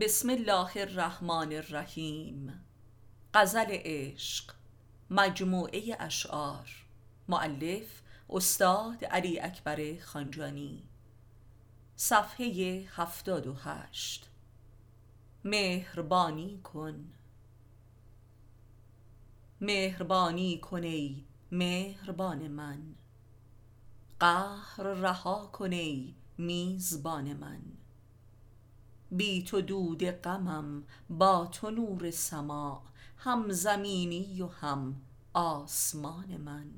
بسم الله الرحمن الرحیم. غزل عشق مجموعه اشعار. معلف استاد علی اکبر خانجانی. صفحه هفتاد و هشت. مهربانی کن. مهربانی کن ای مهربان من. قهر رها کن ای میزبان من. بی تو دود غمم با تو نور سماع هم زمینی و هم آسمان من.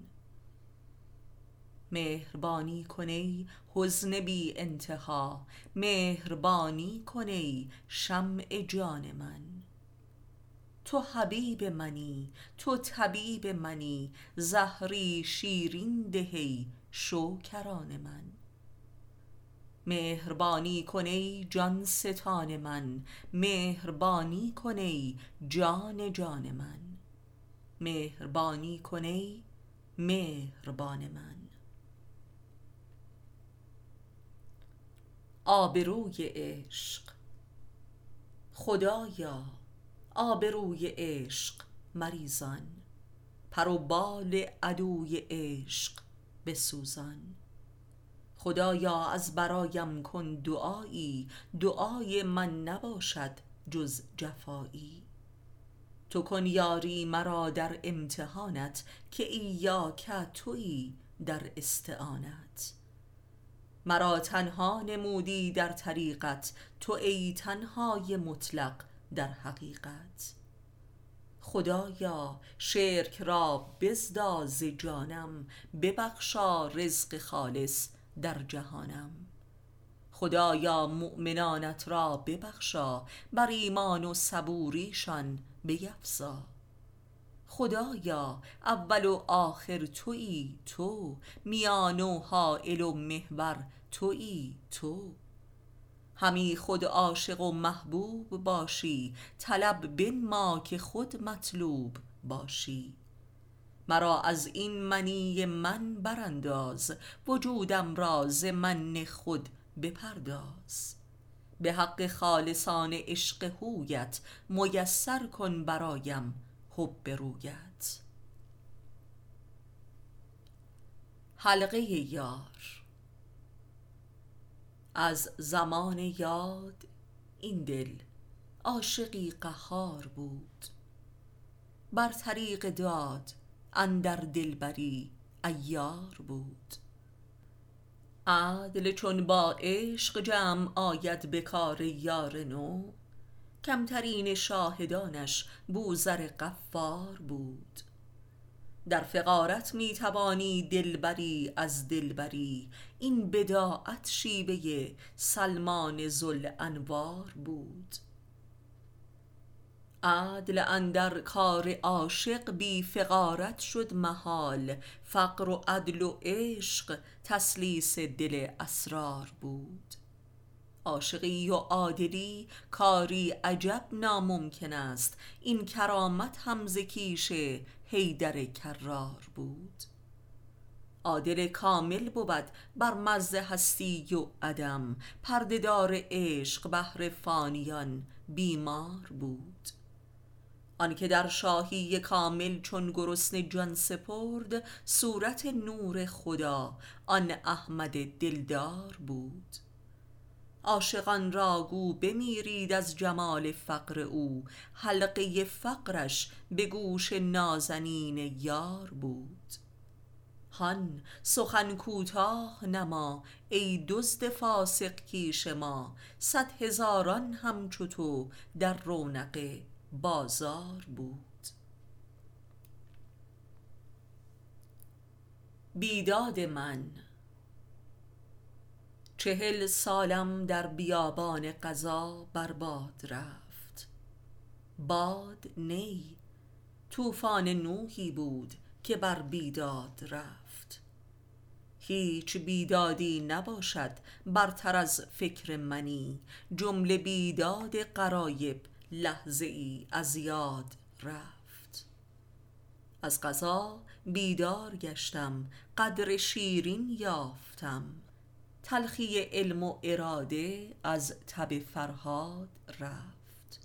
مهربانی کن ای حزن بی انتها مهربانی کن ای شمع جان من. تو حبیب منی تو طبیب منی زهری شیرین ده ای شوکران من. مهربانی کن ای جان ستان من مهربانی کن ای جان جان من. مهربانی کن ای مهربان من. آبروی عشق. خدایا آبروی عشق مریزان. پر و بال عدوی عشق بسوزان. خدایا از برایم کن دعایی. دعای من نباشد جز جفایی. تو کن یاری مرا در امتحانت که ایاک تویی در استعانت. مرا تنها نمودی در طریقت تو ای تنهای مطلق در حقیقت. خدایا شرک را بزدا ز جانم ببخشا رزق خالص در جهانم. خدایا مؤمنانت را ببخشا بر ایمان و صبوریشان بیفزا. خدایا اول و آخر تویی تو میان و حایل و محور تویی تو. همی خود عاشق و محبوب باشی طلب بنما که خود مطلوب باشی. مرا از این منی من برانداز وجودم را ز من خود بپرداز. به حق خالصان عشق هویت میسر کن برایم حب رویت. حلقه یار از زمان یاد این دل عاشقی قهار بود. بر طریق داد اندر دلبری عیار بود. عدل چون با عشق جمع آید به کار یار نو. کمترین شاهدانش بوذر غفار بود. در فقارت می توانی دلبری از دلبری. این بداعت شیوه سلمان ذوالانوار بود. عدل اندر کار عاشق بی فقارت شد محال. فقر و عدل و عشق تثلیث دل اسرار بود. عاشقی و عادلی کاری عجب ناممکن است. این کرامت هم کیش حیدر کرار بود. عادل کامل بود بر مرز هستی و عدم. پرده دار عشق بهر فانیان بیمار بود. آنکه در شاهی کامل چون گرسنه جان سپرد صورت نور خدا آن احمد دلدار بود. عاشقان را گو بمیرید از جمال فقر او حلقه فقرش به گوش نازنین یار بود. هان سخن کوتاه نما ای دزد فاسق کیش ما صد هزاران همچو تو در رونق بازار بود. بیداد من. چهل سالم در بیابان قضا بر باد رفت. باد نی طوفان نوحی بود که بر بیداد رفت. هیچ بیدادی نباشد برتر از فکر منی جمله بیداد غرایب لحظه ای از یاد رفت. از قضا بیدار گشتم قدر شیرین یافتم. تلخی علم و اراده از تب فرهاد رفت.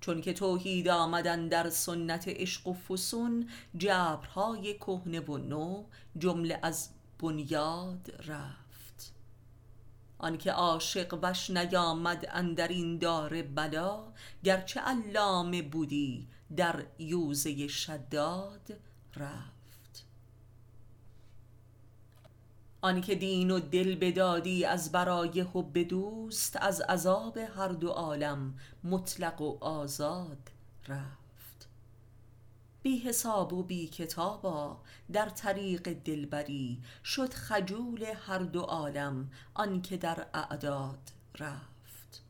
چون که توحید آمدن در سنت عشق و فسون جبرهای کهنه و نو جمله از بنیاد رفت. آنکه عاشق وش نیامد اندر این دار بلا گرچه علامه بودی در یوزه شداد رفت. آنکه دین و دل بدادی از برای حب دوست از عذاب هر دو عالم مطلق و آزاد رفت. بی حساب و بی کتابا در طریق دلبری شد خجول هر دو عالم آنکه در اعداد رفت.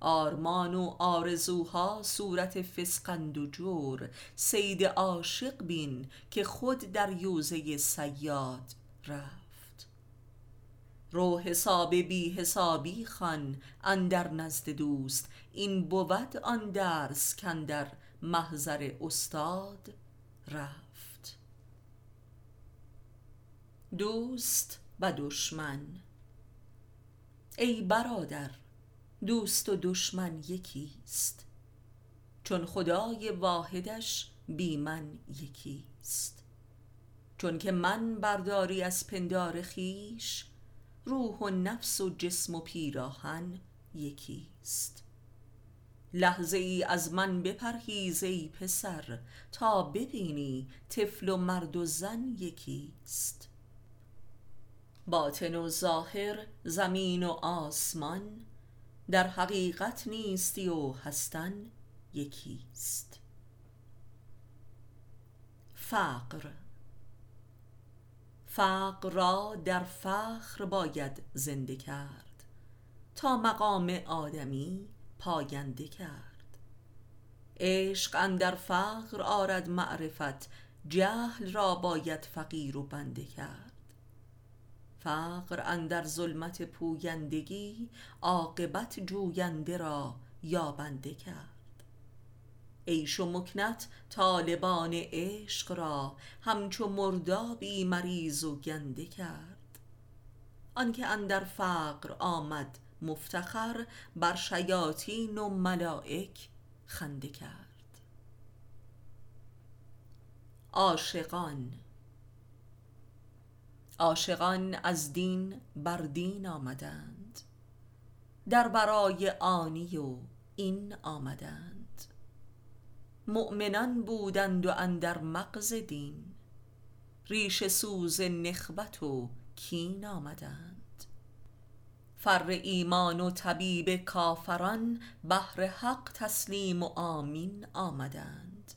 آرمان و آرزوها صورت فسقند و جور صید عاشق بین که خود در یوزه صیاد رفت. رو حساب بی حسابی خوان اندر نزد دوست این بود آن درس کاندر محضر استاد رفت. دوست و دشمن. ای برادر دوست و دشمن یکیست. چون خدای واحدش بی من یکیست. چون که من برداری از پندار خویش روح و نفس و جسم و پیراهن یکیست. لحظه ای از من بپرهیز ای پسر تا ببینی طفل و مرد و زن یکیست. باطن و ظاهر زمین و آسمان در حقیقت نیستی و هستن یکیست. فقر فقر را در فخر باید زنده کرد تا مقام آدمی پاینده کرد. عشق اندر فقر آرد معرفت جهل را باید فقیر و بنده کرد. فقر اندر ظلمت پویندگی عاقبت جوینده را یابنده کرد. عیش و مکنت طالبان عشق را همچو مردابی مریض و گنده کرد. آنکه اندر فقر آمد مفتخر بر شیاطین و ملایک خنده کرد. عاشقان. عاشقان از دین بر دین آمدند. در برای آنی و این آمدند. مؤمنان بودند و اندر مغز دین. ریشه سوز نخوت و کین آمدند. فر ایمان و طبیب کافران بهر حق تسلیم و آمین آمدند.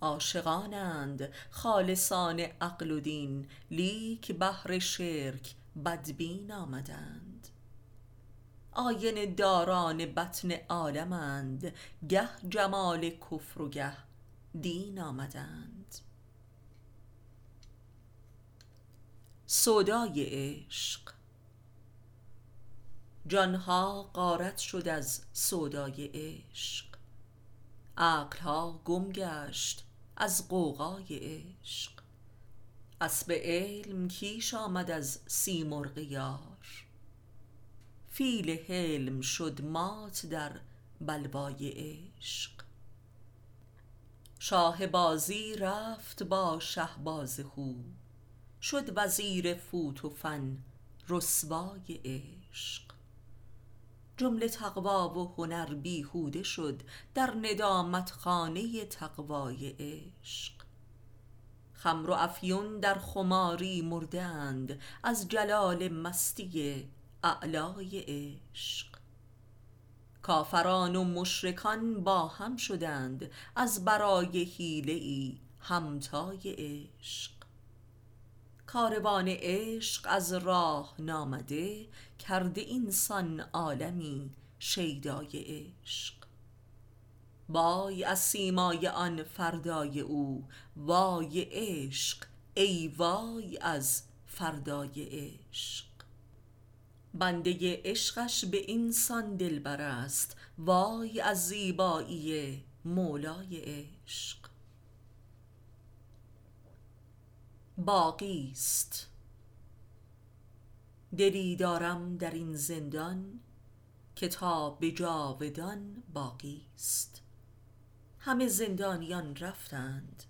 عاشقانند خالصان عقل و دین لیک بهر شرک بدبین آمدند. آینه داران بطن عالمند گه جمال کفر و گه دین آمدند. سودای عشق جانها غارت شد از سودای عشق. عقلها گم گشت از غوغای عشق. اسب علم کیش آمد از سیمرغ یار. فیل حلم شد مات در بلوای عشق. شاه بازی رفت با شهباز خو شد وزیر فوت و فن رسوای عشق. جمله تقوی و هنر بیهوده شد در ندامت خانه تقوای عشق. خمر و افیون در خماری مرده اند از جلال مستی اعلای عشق. کافران و مشرکان با هم شدند از برای حیله ای همتای عشق. کاروان عشق از راه نامده کرده اینسان عالمی شیدای عشق. وای از سیمای آن فردای او وای عشق ای وای از فردای عشق. بنده عشقش به اینسان دلبر است وای از زیبایی مولای عشق. باقیست دلی دارم در این زندان که تا به جاودان باقی است. همه زندانیان رفتند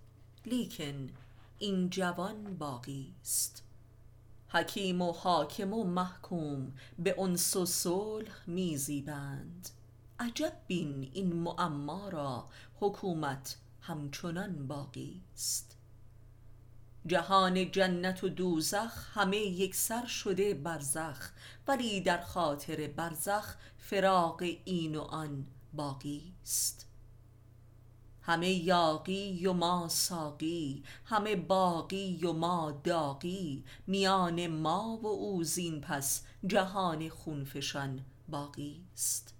لیکن این جوان باقی است. حکیم و حاکم و محکوم به انس و صلح میزیبند. عجب بین این معما را حکومت همچنان باقی است. جهان جنت و دوزخ همه یکسر شده برزخ ولی در خاطر برزخ فراق این و آن باقی است. همه یاغی و ما ساقی همه باقی و ما داغی میان ما و او زین پس جهان خونفشان باقی است.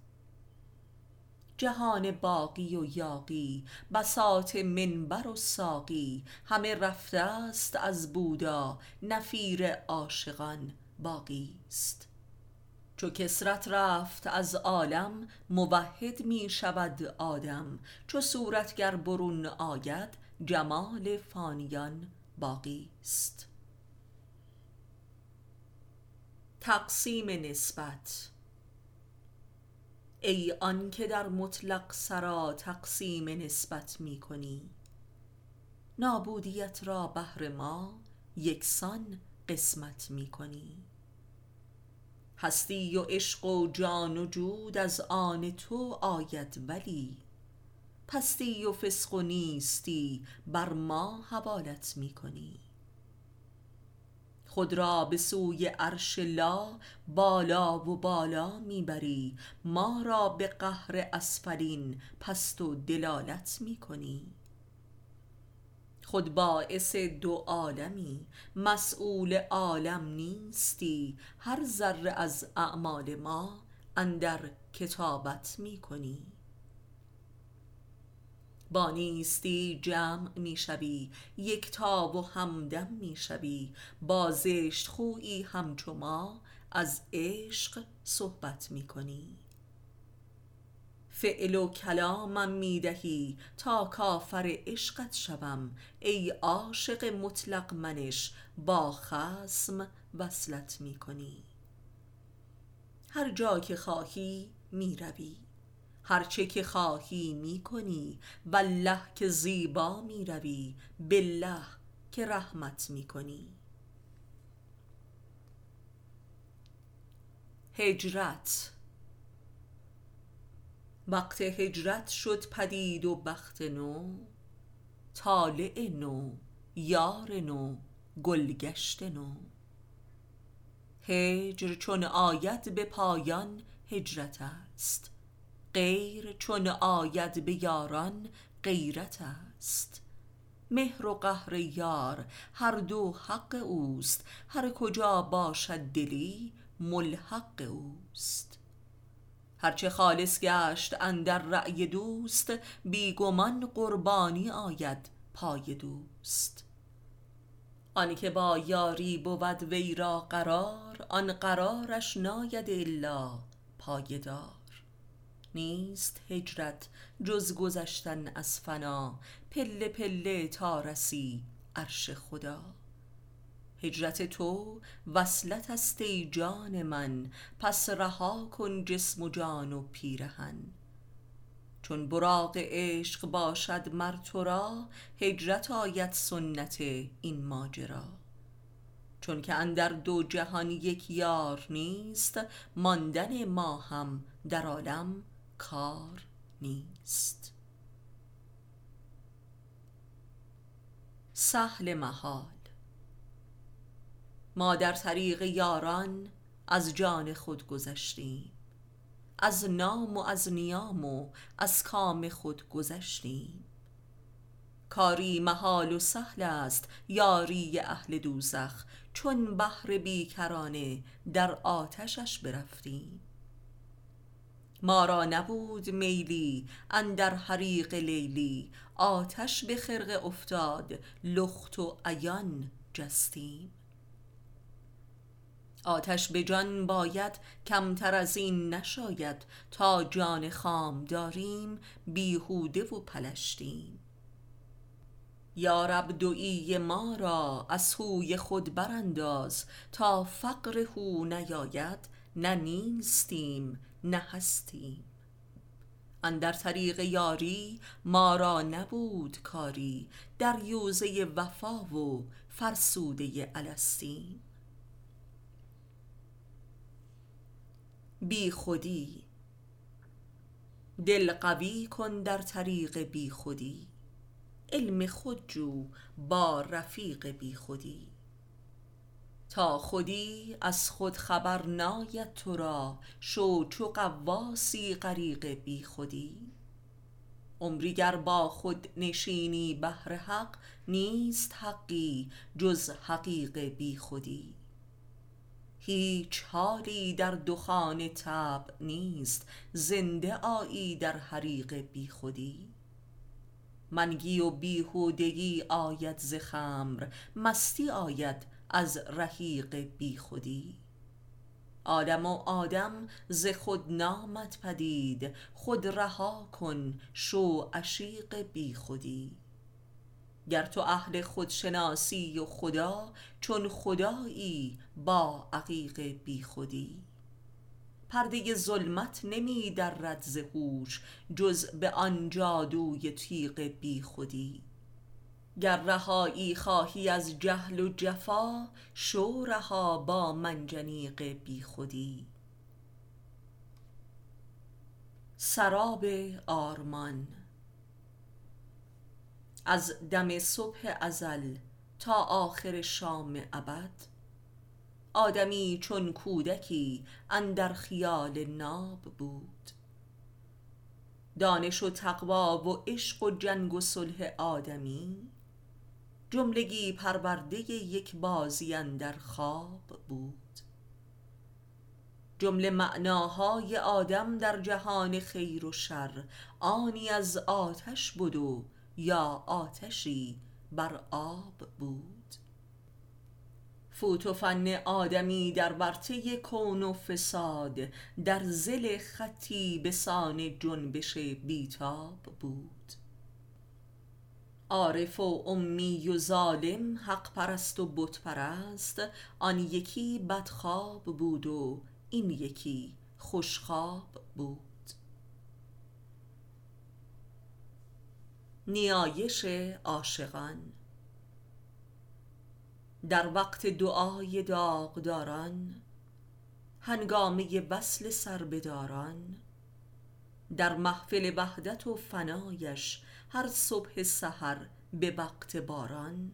جهان باقی و یاغی بساط منبر و ساقی. همه رفته است از بودا نفیر عاشقان باقی است. چو کثرت رفت از عالم موحد می شود آدم. چو صورتگر برون آید جمال فانیان باقی است. تقسیم نسبت ای آن که در مطلق سرا تقسیم نسبت می کنی. نابودیت را بهر ما یکسان قسمت می کنی. هستی و عشق و جان و جود از آن تو آید ولی. پستی و فسق و نیستی بر ما حوالت می کنی. خود را به سوی عرش لا بالا و بالا می بری ما را به قهر اسفلین پست و دلالت می کنی خود باعث دو عالمی مسؤول عالم نیستی. هر ذره از اعمال ما اندر کتابت می کنی با نیستی جمع می شوی یکتا و همدم می شوی با زشت خویی همچو ما از عشق صحبت می کنی فعل و کلامم می دهی تا کافر عشقت شوم. ای عاشق مطلق منش با خصم وصلت می کنی هر جا که خواهی می روی هر چه که خواهی می کنی والله که زیبا می روی بالله که رحمت می کنی. هجرت. وقت هجرت شد پدید و بخت نو طالع نو یار نو گلگشت نو. هجر چون آید به پایان هجرت است. غیر چون آید به یاران غیرت است. مهر و قهر یار هر دو حق اوست هر کجا باشد دلی ملحق اوست. هرچه خالص گشت اندر رأی دوست بی گمان قربانی آید پای دوست. آن که با یاری بود وی را قرار آن قرارش ناید الا پایدار نیست هجرت جز گذشتن از فنا. پله پله تا رسی عرش خدا. هجرت تو وصلت است ای جان من پس رها کن جسم و جان و پیرهن. چون براق عشق باشد مر تو را هجرت آید سنت این ماجرا. چون که اندر دو جهان یک یار نیست ماندن ما هم در عالم کار نیست. سهل محال. ما در طریق یاران از جان خود گذشتیم. از نام و از نیام و از کام خود گذشتیم. کاری محال و سهل است یاری اهل دوزخ. چون بحر بیکرانه در آتشش برفتیم. ما را نبود میلی اندر حریق لیلی آتش به خرقه افتاد لخت و عیان جستیم. آتش به جان باید کمتر از این نشاید تا جان خام داریم بیهوده و پلشتیم. یارب دویی ما را از هوی خود برانداز تا فقر هو نیاید نه نیستیم. نه هستیم. اندر طریق یاری ما را نبود کاری دریوزه وفا و فرسوده الستیم. بی خودی دل قوی کن در طریق بی خودی. علم خود جو با رفیق بی خودی. تا خودی از خود خبر ناید تو را شو چو غواصی غریق بی خودی. عمری گر با خود نشینی بهر حق نیست حقی جز حقیق بی خودی. هیچ حالی در دخان طبع نیست زنده آیی در حریق بی خودی. منگی و بیهودگی آید ز خمر مستی آید از رحیق بی خودی آدم و آدم ز خود نامد پدید خود رها کن شو عشیق بی خودی گر تو اهل خودشناسی و خدا چون خدایی با عقیق بی خودی پرده ظلمت نمی درد ز هوش جز به آن جادوی تیغ بی خودی گر رهایی خواهی از جهل و جفا شو رها با منجنیق بی خودی سراب آرمان. از دم صبح ازل تا آخر شام ابد آدمی چون کودکی اندر خیال ناب بود. دانش و تقوی و عشق و جنگ و صلح آدمی جملگی پرورده یک بازی اندر خواب بود. جمله معناهای آدم در جهان خیر و شر آنی از آتش بد و یا آتشی بر آب بود. فوت و فن آدمی در ورطه کون و فساد در زل خطی به سان جنبش بیتاب بود. عارف و امی و ظالم حق پرست و بت پرست. آن یکی بدخواب بود و این یکی خوشخواب بود. نیایش عاشقان. در وقت دعای داغداران هنگامه وصل سربداران در محفل وحدت و فنایش هر صبح سحر به وقت باران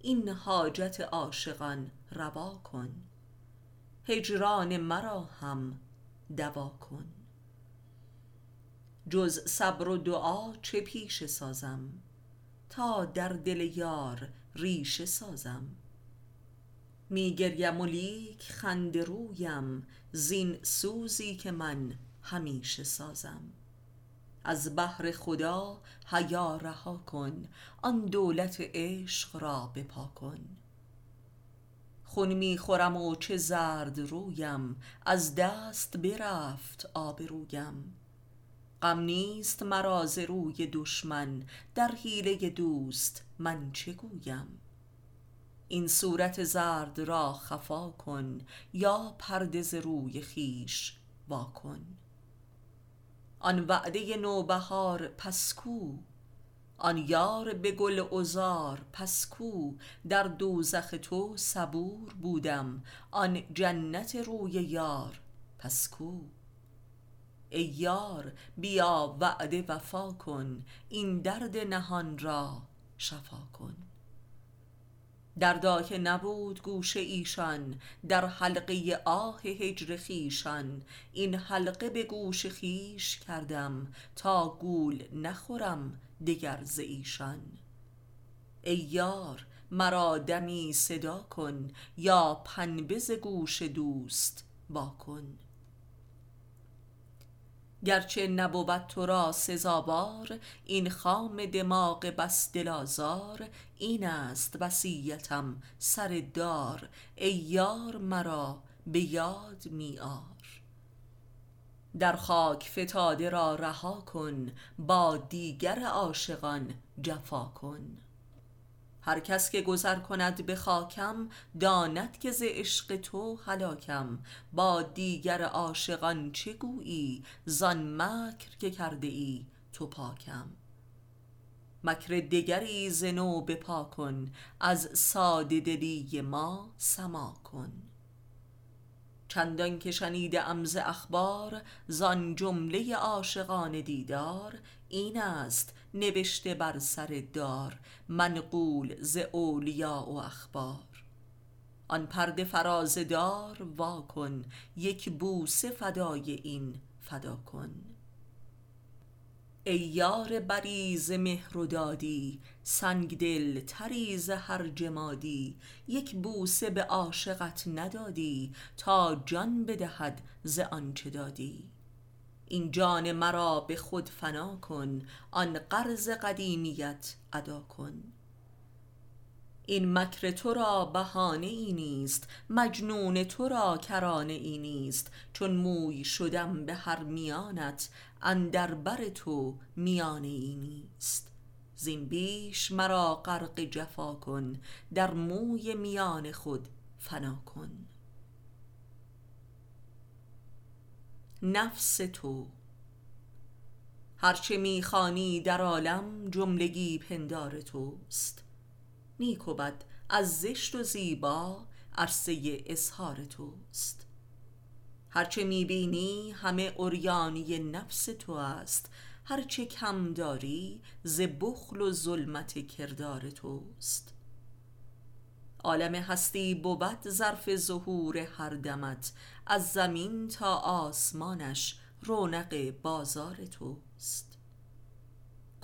این حاجت عاشقان روا کن هجران مرا هم دوا کن. جز صبر و دعا چه پیشه سازم؟ تا در دل یار ریشه سازم. می گریم و لیک خنده رویم زین سوزی که من همیشه سازم. از بهر خدا حیا رها کن آن دولت عشق را بپا کن. خون می خورم و چه زرد رویم از دست برفت آبرویم غم نیست مرا ز روی دشمن در حیله دوست من چه گویم؟ این صورت زرد را خفا کن یا پرده ز روی وا کن. آن وعده نوبهار پس کو آن یار به گل عذار پس کو در دوزخ تو صبور بودم آن جنت روی یار پس کو ای یار بیا وعده وفا کن این درد نهان را شفا کن. دردا که نبود گوش ایشان در حلقه آه هجر خویشان. این حلقه به گوش خویش کردم تا گول نخورم دگر ز ایشان. ای یار مرا دمی صدا کن یا پنبه ز گوش دوست وا کن. گرچه نبود تو را سزاوار این خام دماغ بس دل آزار این است وصیتم سر دار ای یار مرا به یاد می آر. در خاک فتاده را رها کن با دیگر عاشقان جفا کن. هر کس که گذر کند به خاکم داند که ز عشق تو هلاکم. با دیگر عاشقان چه گویی؟ زان مکر که کرده ای تو پاکم. مکر دگری ز نو بپا کن از ساده دلی ما سما کن. چندان که شنیده ام ز اخبار زان جمله عاشقان دیدار این است نبشته بر سر دار منقول ز اولیا و اخبار. آن پرده فرازه دار وا کن یک بوسه فدای این فدا کن. ای یار بری ز مهر و دادی سنگ دل تری هر جمادی. یک بوسه به عاشقت ندادی تا جان بدهد ز آنچه دادی. این جان مرا به خود فنا کن آن قرض قدیمیت ادا کن. این مکر تو را بهانه ای نیست مجنون تو را کرانه ای نیست. چون موی شدم به هر میانت اندر بر تو میانه ای نیست. زین بیش مرا غرق جفا کن در موی میان خود فنا کن. نفس تو هرچه می خوانی در عالم جملگی پندار توست. نیک و از زشت و زیبا عرصه اظهار توست. هرچه می بینی همه عریانی نفس تو است هرچه کم داری ز بخل و ظلمت کردار توست. عالم هستی بود ظرف ظهور هر دمت از زمین تا آسمانش رونق بازار توست.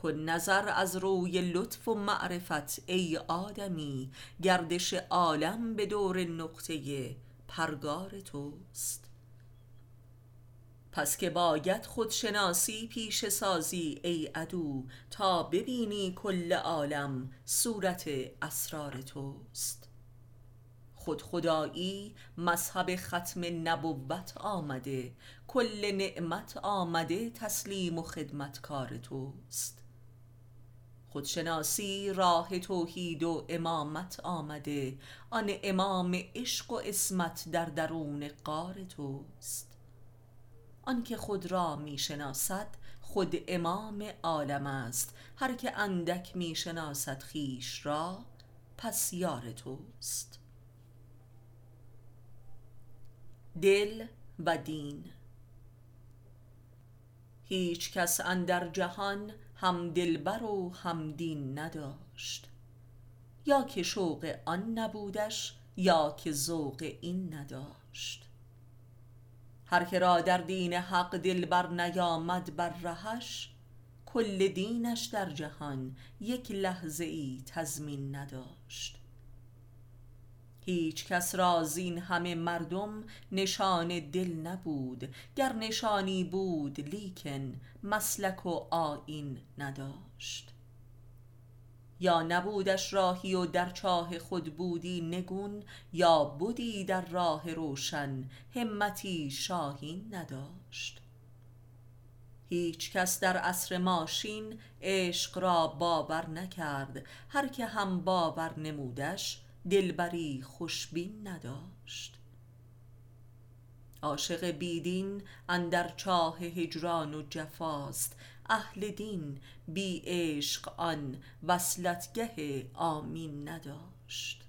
کن نظر از روی لطف و معرفت ای آدمی. گردش عالم به دور نقطه پرگار توست. پس که باید خودشناسی پیشه سازی ای عدو تا ببینی کل عالم صورت اسرار توست. خودخدایی مذهب ختم نبوت آمده کل نعمت آمده تسلیم و خدمتکار توست. خودشناسی راه توحید و امامت آمده. آن امام عشق و عصمت در درون غار توست. آنکه خود را می شناسد خود امام عالم است. هر که اندک می شناسد خویش را پس یار توست. دل و دین. هیچ کس اندر جهان هم دلبر و هم دین نداشت. یا که شوق آن نبودش یا که ذوق این نداشت. هر که را در دین حق دلبر نیامد بر رهش کل دینش در جهان یک لحظه ای تضمین نداشت. هیچ کس را زین همه مردم نشان دل نبود گر نشانی بود لیکن مسلک و آیین نداشت. یا نبودش راهی و در چاه خود بودی نگون یا بودی در راه روشن همتی شاهین نداشت. هیچ کس در عصر ماشین عشق را باور نکرد هر که هم باور نمودش دلبری خوشبین نداشت. عاشق بیدین اندر چاه هجران و جفاست. اهل دین بی عشق آن وصلتگه آمین نداشت.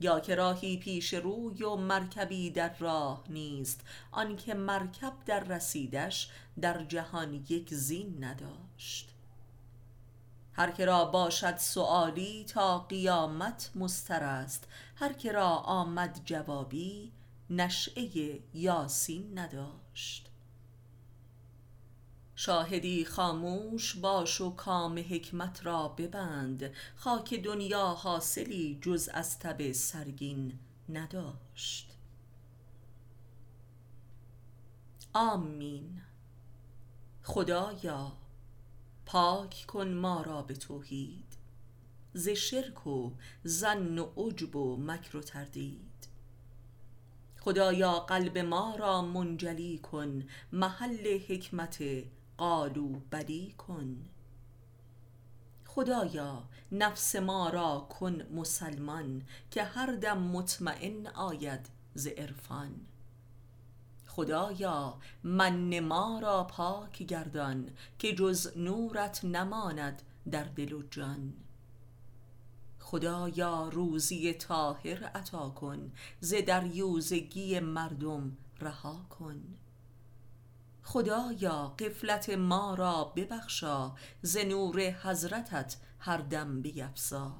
یا که راهی پیش روی و مرکبی در راه نیست آنکه مرکب در رسیدش در جهان یک زین نداشت. هر که را باشد سؤالی تا قیامت مضطر است. هر که را آمد جوابی نشأه یاسین نداشت. شاهدی خاموش باش و کام حکمت را ببند. خاک دنیا حاصلی جز از تب سرگین نداشت. آمین. خدایا. پاک کن ما را به توحید. ز شرک و ظن و عجب و مکر و تردید. خدایا قلب ما را منجلی کن محل حکمت قالو بدی کن. خدایا نفس ما را کن مسلمان که هر دم مطمئن آید ز عرفان. خدایا من ما را پاک گردان که جز نورت نماند در دل و جان. خدایا روزی طاهر عطا کن ز دریوزگی مردم رها کن. خدایا غفلت ما را ببخشا ز نور حضرتت هر دم بیفزا.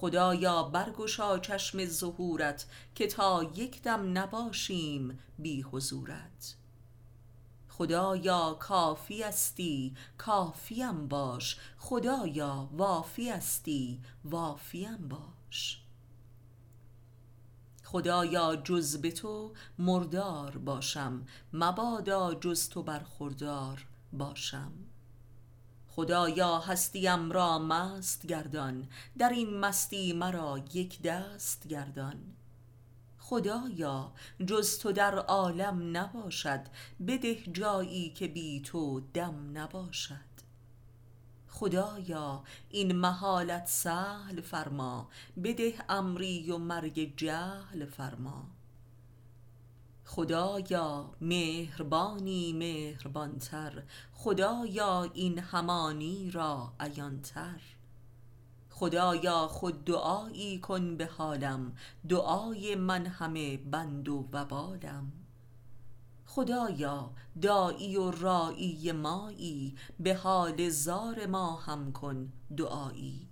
خدایا برگشا چشم ظهورت که تا یک دم نباشیم بی حضورت. خدایا کافی استی کافیم باش. خدایا وافی استی وافیم باش. خدایا جز به تو مردار باشم. مبادا جز تو برخوردار باشم. خدایا هستیم را مست گردان در این مستی مرا یک دست گردان. خدایا جز تو در عالم نباشد بده جایی که بی تو دم نباشد. خدایا این محالت سهل فرما بده امری و مرگ جهل فرما. خدایا مهربانی مهربانتر خدایا این همانی را عیانتر. خدایا خود دعایی کن به حالم دعای من همه بند و وبالم. خدایا داعی و راعی مایی به حال زار ما هم کن دعایی.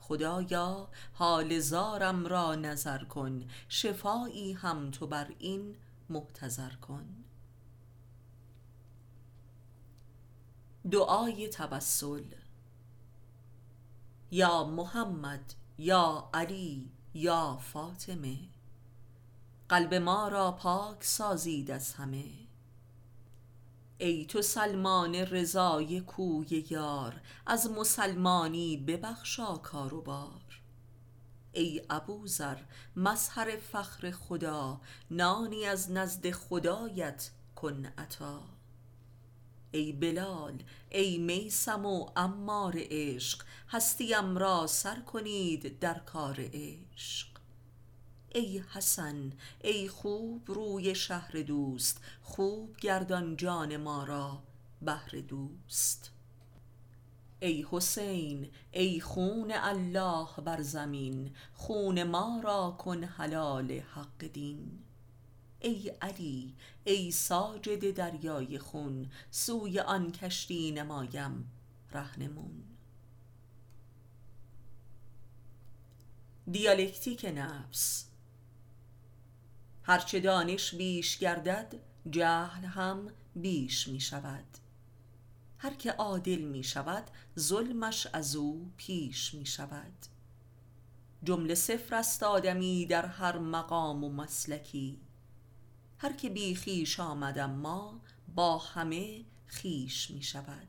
خدایا حال زارم را نظر کن شفایی هم تو بر این محتضر کن. دعای توسل یا محمد یا علی یا فاطمه. قلب ما را پاک سازید از همه. ای تو سلمان رضای کوی یار از مسلمانی ببخشا کار و بار ای ابوذر مظهر فخر خدا نانی از نزد خدایت کن عطا. ای بلال ای میسم و عمار عشق هستیم را سر کنید در کار عشق. ای حسن ای خوب روی شهر دوست خوب گردان جان ما را بهر دوست. ای حسین ای خون الله بر زمین خون ما را کن حلال حق دین. ای علی ای ساجد دریای خون سوی آن کشتی نمایم رهنمون. دیالکتیک نفس هرچه دانش بیش گردد جهل هم بیش می شود هر که عادل می شود ظلمش از او پیش می شود. جمله صفر است آدمی در هر مقام و مسلکی. هر که بی خویش آمد اما با همه خویش می شود.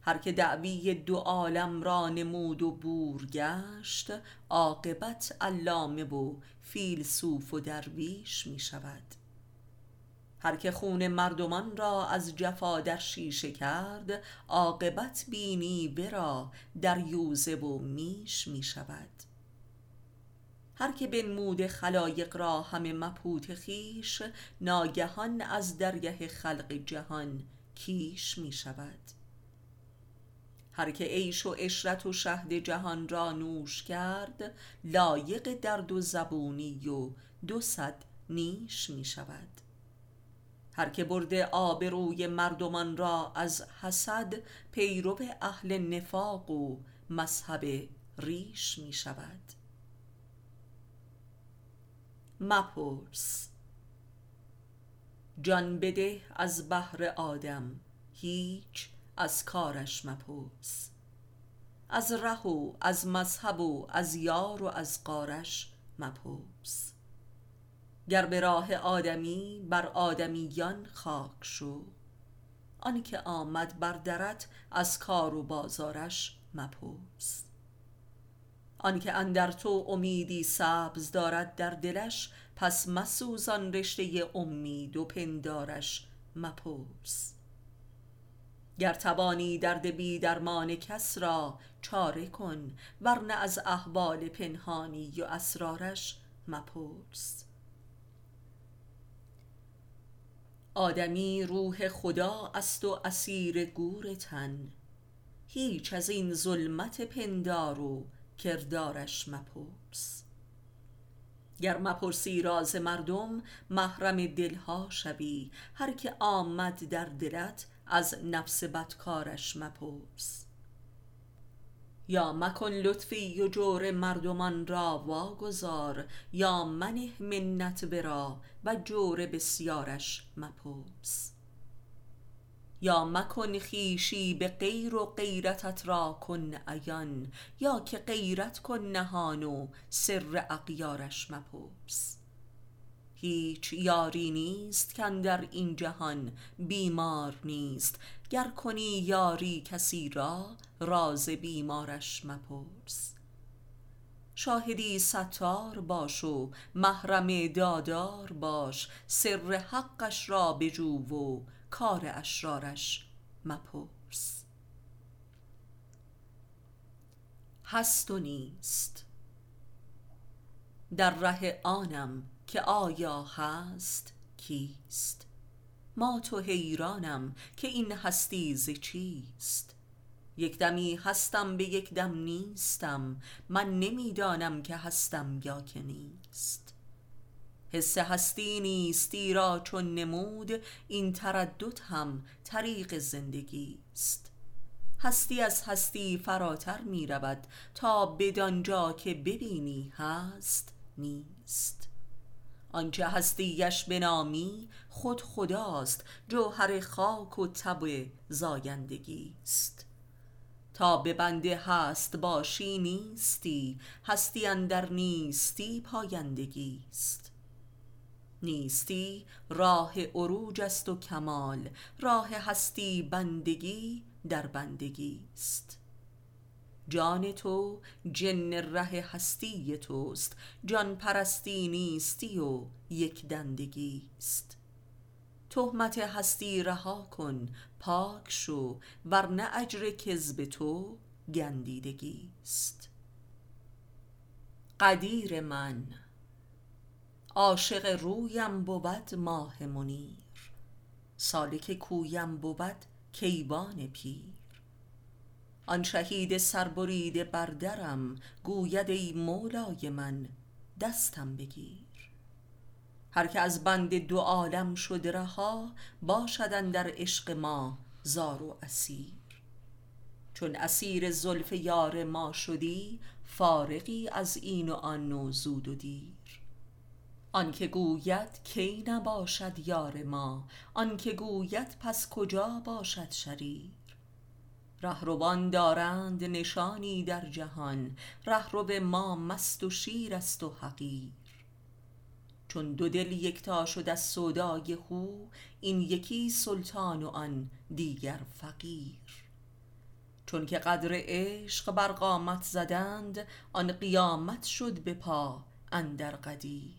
هر که دعوی دو عالم را نمود و بور گشت عاقبت علامه و فیلسوف و درویش می شود. هر که خون مردمان را از جفا در شیشه کرد عاقبت بینی ورا دریوزه و میش می شود. هر که بنمود خلایق را همه مبهوت خویش ناگهان از درگه خلق جهان کیش می شود. هر که عیش و عشرت و شهد جهان را نوش کرد لایق درد و زبونی و دو صد نیش می شود. هر که برده آبروی مردمان را از حسد پیرو اهل نفاق و مذهب ریش می شود. مپرس. جان بده از بهر آدم هیچ از کارش مپرس. از ره و از مذهب و از یار و از قارش مپرس. گر به راه آدمی بر آدمیان خاک شو. آنی که آمد بر درت از کار و بازارش مپرس. آنکه اندر تو امیدی سبز دارد در دلش پس مسوزان رشته امید و پندارش مپرس. گر توانی درد بی درمان کس را چاره کن ورنه از احوال پنهانی و اسرارش مپرس. آدمی روح خدا است و اسیر گور تن. هیچ از این ظلمت پندار و کردارش مپرس. گر مپرسی راز مردم محرم دلها شوی. هر که آمد در دلت از نفس بدکارش مپرس. یا مکن لطفی و جور مردمان را واگذار یا منه منت ورا و جور بسیارش مپرس. یا مکن خویشی به غیر و غیرتت را کن عیان یا که غیرت کن نهان و سر اغیارش مپرس. هیچ یاری نیست کاندر این جهان بیمار نیست. گر کنی یاری کسی را راز بیمارش مپرس. شاهدی ستار باش و محرم دادار باش سر حقش را بجو و کار اشرارش مپرس. هست و نیست. در ره آنم که آیا هست کیست؟ مات و حیرانم که این هستی ز چیست؟ یک دمی هستم به یک دم نیستم من نمی‌دانم که هستم یا که نیست. حس هستی نیستی را چون نمود این تردد هم طریق زندگی است هستی از هستی فراتر می رود تا بدانجا که ببینی هست نیست. آنچه هستیش بنامی خود خداست جوهر خاک و تب زایندگی است تا به بنده هست باشی نیستی هستی اندر نیستی پایندگی است نیستی راه عروج است و کمال راه هستی بندگی در بندگی است جان تو جن ره هستی توست جان پرستی نیستی و یک دندگی است تهمت هستی رها کن پاک شو ورنه اجر کذب تو گندیدگی است قدیر من عاشق رویم بود ماه منیر. سالک کویم بود کیوان پیر. آن شهید سربریده بر درم گوید ای مولای من دستم بگیر. هر که از بند دو عالم شد رها باشد اندر عشق ما زار و اسیر. چون اسیر زلف یار ما شدی فارغی از این و آن و زود و دیر. آنکه گوید کی نباشد یار ما آنکه گوید پس کجا باشد شریر. رهروان دارند نشانی در جهان رهرو ما مست و شیر است و حقیر. چون دو دل یکتا شد از سودای هو این یکی سلطان و آن دیگر فقیر. چون که قدر عشق بر قامت زدند آن قیامت شد به پا اندر قدیر.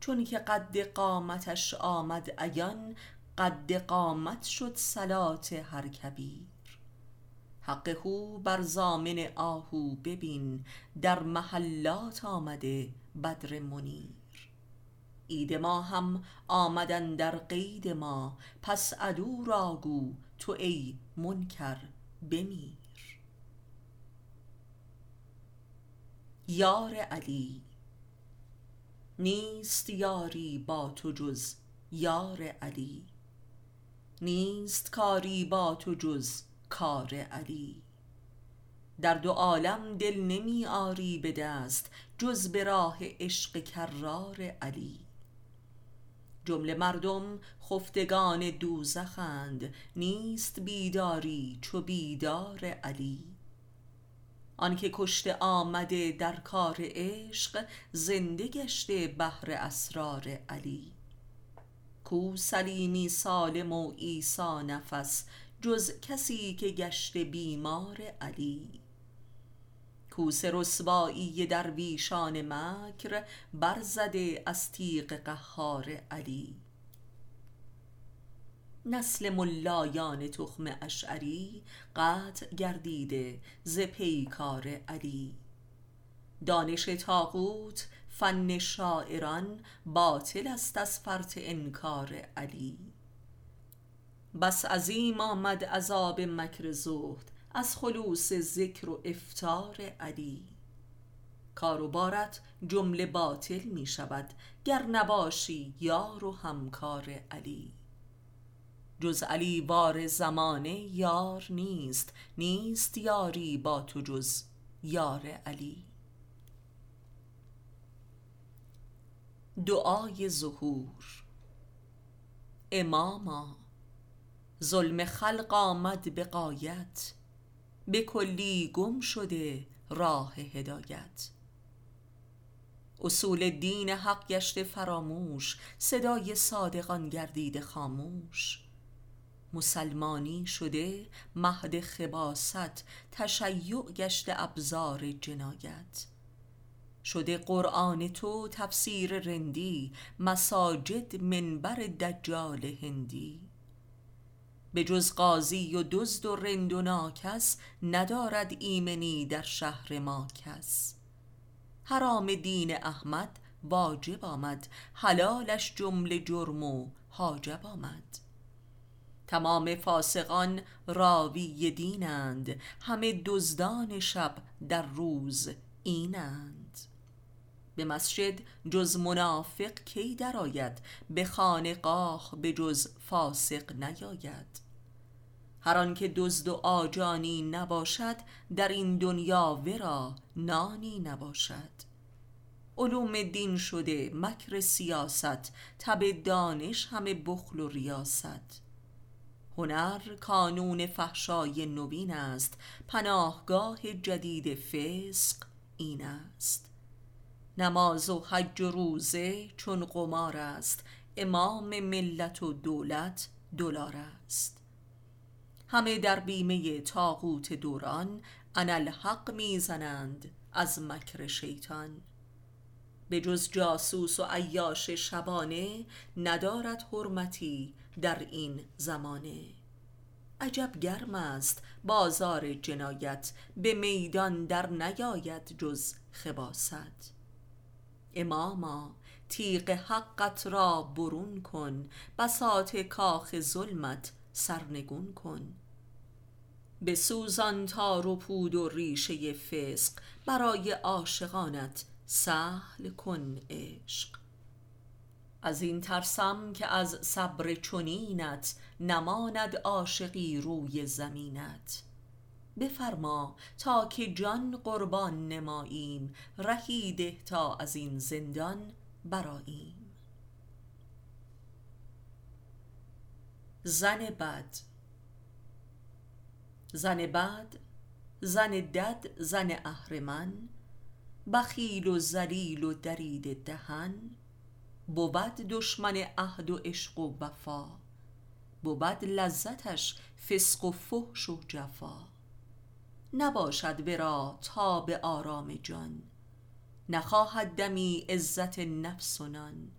چون که قد قامتش آمد عیان قد قامت شد صلات هر کبیر. حق هو بر زامن آهو ببین در محلات آمده بدر منیر. عید ما هم آمد در قید ما پس عدو را گو تو ای منکر بمیر. یار علی نیست یاری با تو جز یار علی. نیست کاری با تو جز کار علی. در دو عالم دل نمی آری به دست جز به راه عشق کرار علی. جمله مردم خفتگان دوزخند نیست بیداری چو بیدار علی. آنکه کشته آمده در کار عشق زنده گشته بهر اسرار علی. کو سلیمی سالم و عیسی نفس جز کسی که گشته بیمار علی. کوس رسوایی درویشان مکر برزده از تیغ قهار علی. نسل ملایان تخم اشعری قطع گردیده ز پیکار علی. دانش تاغوت فن شاعران باطل است از فرط انکار علی. بس عظیم آمد عذاب مکر زهد از خلوص ذکر و افطار علی. کار و بارت جمله باطل می شود گر نباشی یار و همکار علی. جز علی وار زمانه یار نیست نیست یاری با تو جز یار علی. دعای ظهور. اماما. ظلم خلق آمد به غایت به کلی گم شده راه هدایت. اصول دین حق گشته فراموش صدای صادقان گردیده خاموش. مسلمانی شده مهد خباست تشیع گشته ابزار جنایت. شده قرآن تو تفسیر رندی مساجد منبر دجال هندی. به جز قاضی و دزد و رند و ناکس ندارد ایمنی در شهر ما کس. حرام دین احمد واجب آمد حلالش جمله جرم و حاجب آمد. تمام فاسقان راوی دینند همه دزدان شب در روز اینند. به مسجد جز منافق کی درآید؟ به خانقاه به جز فاسق نیاید. هر آنکه دزد و آجانی نباشد در این دنیا ورا نانی نباشد. علوم دین شده مکر سیاست تب دانش همه بخل و ریاست. هنر کانون فحشای نوین است پناهگاه جدید فسق این است. نماز و حج و روزه چون قمار است امام ملت و دولت دلار است. همه در بیمه تاغوت دوران انالحق می‌زنند از مکر شیطان. به جز جاسوس و عیاش شبانه ندارد حرمتی در این زمانه. عجب گرم است بازار جنایت به میدان در نیاید جز خباست. اماما تیغ حقت را برون کن بساط کاخ ظلمت سرنگون کن. بسوزان تار و پود و ریشه فسق برای عاشقانت سهل کن عشق. از این ترسم که از صبر چنینت نماند عاشقی روی زمینت. بفرما تا که جان قربان نماییم رهی ده تا از این زندان برآییم. زن بد. زن بد زن دد زن اهرمن. بخیل و ذلیل و دریده دهن. بود دشمن عهد و عشق و وفا. بود لذتش فسق و فحش و جفا. نباشد ورا تاب آرام جان. نخواهد دمی عزت نفس و نان.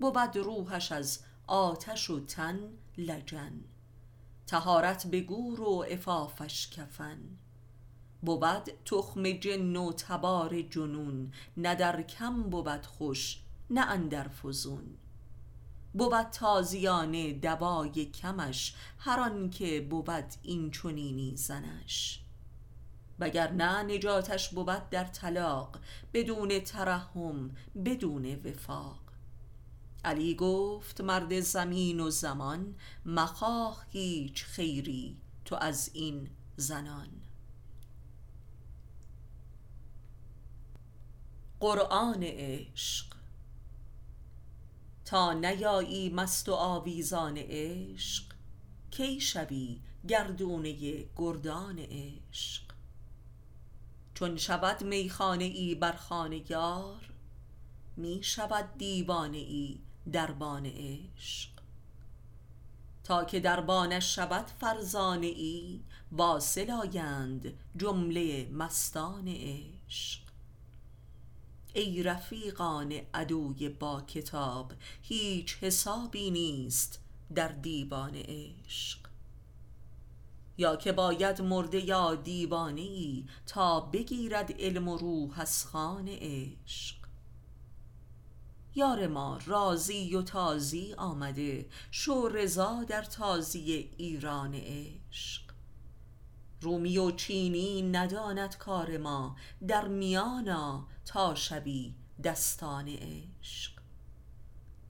بود روحش از آتش و تن. لجن طهارت به گور و عفافش کفن بود تخم جن و تبار جنون نه در کم بود خوش نه اندر فزون بود تازیانه دوای کمش هر آنکه بود این چنینی زنش وگرنه نجاتش بود در طلاق بدون ترحم بدون وفاق علی گفت مرد زمین و زمان مخواه هیچ خیری تو از این زنان. قرآن عشق. تا نیایی مست و آویزان عشق کی شوی گردونه گردان عشق؟ چون شود میخانه ای بر خوان یار می شود دیوانه ای دربان عشق. تا که در بانش شود فرزانه ای واصل آیند جمله مستان عشق. ای رفیقان عدوی با کتاب هیچ حسابی نیست در دیوان عشق. یا که باید مرده یا دیوانه ای تا بگیرد علم و روح از خوان عشق. یار ما رازی و تازی آمده شو رضا در تازی ایران عشق. رومی و چینی نداند کار ما در میانا تا شوی دستان عشق.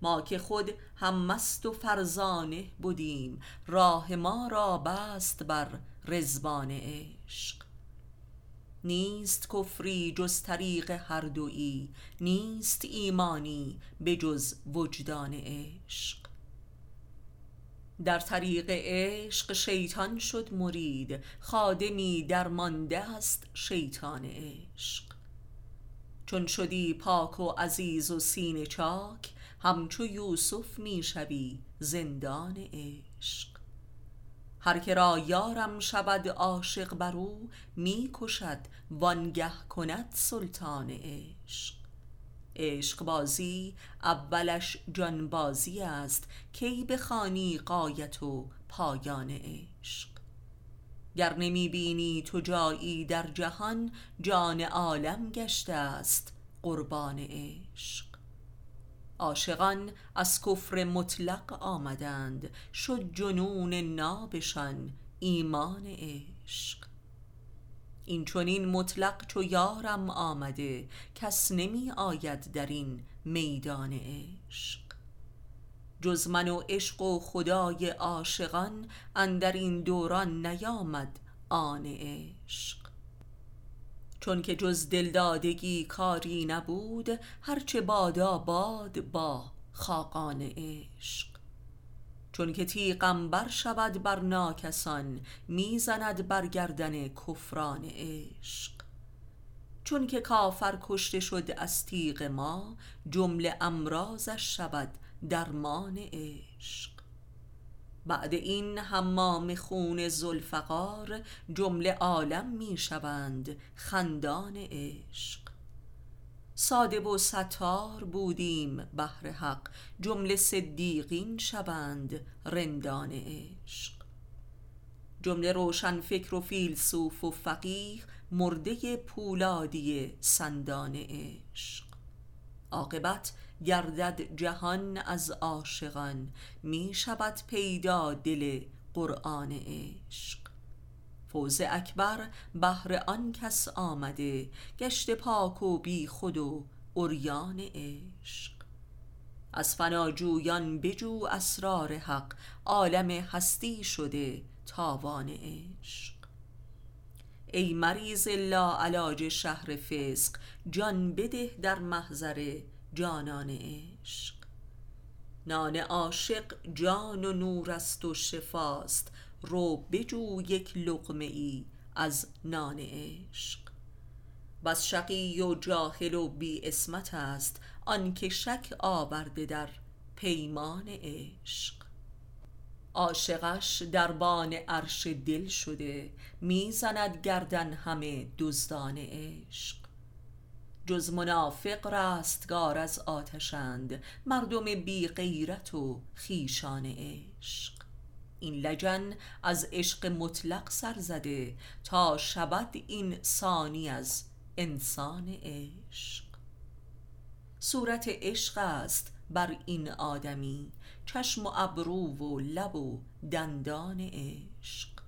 ما که خود هم مست و فرزانه بودیم راه ما را بست بر رزبان عشق. نیست کفری جز طریق هر دویی نیست ایمانی به جز وجدان عشق. در طریق عشق شیطان شد مرید خادمی درمانده است شیطان عشق. چون شدی پاک و عزیز و سینه چاک همچو یوسف می شوی زندان عشق. هر که را یارم شود عاشق بر او می کشد وانگه کند سلطان عشق. عشق بازی اولش جان بازی است کی بخوانی غایت و پایان عشق. گر نمی بینی تو جایی در جهان جان عالم گشته است قربان عشق. عاشقان از کفر مطلق آمدند. شد جنون نابشان ایمان عشق. این چنین مطلق چو یارم آمده کس نمی آید در این میدان عشق. جز من و عشق و خدای عاشقان اندر این دوران نیامد آن عشق. چون که جز دلدادگی کاری نبود هرچه بادا باد با خاقان عشق. چون که تیغم بر شود بر ناکسان می‌زند بر گردن کفران عشق. چون که کافر کشته شد از تیغ ما جمله امراضش شود درمان عشق. بعد این حمام خون ذوالفقار جمله عالم می شوند خندان عشق. ساده و ستار بودیم بهر حق. جمله صدیقین شوند رندان عشق. جمله روشن فکر و فیلسوف و فقیه مرده پولادی سندان عشق. عاقبت گردد جهان از عاشقان می شود پیدا دل قرآن عشق. فوز اکبر بهر آن کس آمده گشت پاک و بی خود و عریان عشق. از فناجویان بجو اسرار حق عالم هستی شده تاوان عشق. ای مریض لاعلاج شهر فسق جان بده در محضر جانان عشق. نان عاشق جان و نور است و شفاست. رو بجو یک لقمه ای از نان عشق. بس شقی و جاهل و بی اسمت است. آنکه شک آورده در پیمان عشق. عاشقش دربان عرش دل شده. می‌زند گردن همه دزدان عشق. جز منافق رستگار از آتشند مردم بی غیرت و خیشان عشق. این لجن از عشق مطلق سر زده تا شود این ثانی از انسان عشق. صورت عشق است بر این آدمی چشم و ابرو و لب و دندان عشق.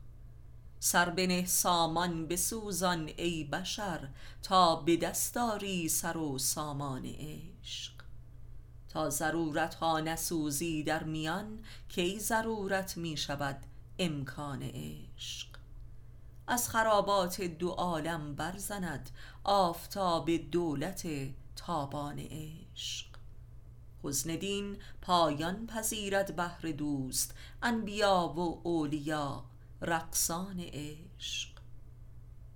سر بنه سامان بسوزان ای بشر تا به دست سر و سامان عشق. تا ضرورت ها نسوزی در میان کی ضرورت می شود امکان عشق. از خرابات دو عالم برزند آفتاب دولت تابان عشق. حزن دین پایان پذیرد بهر دوست انبیا و اولیا رقصان عشق.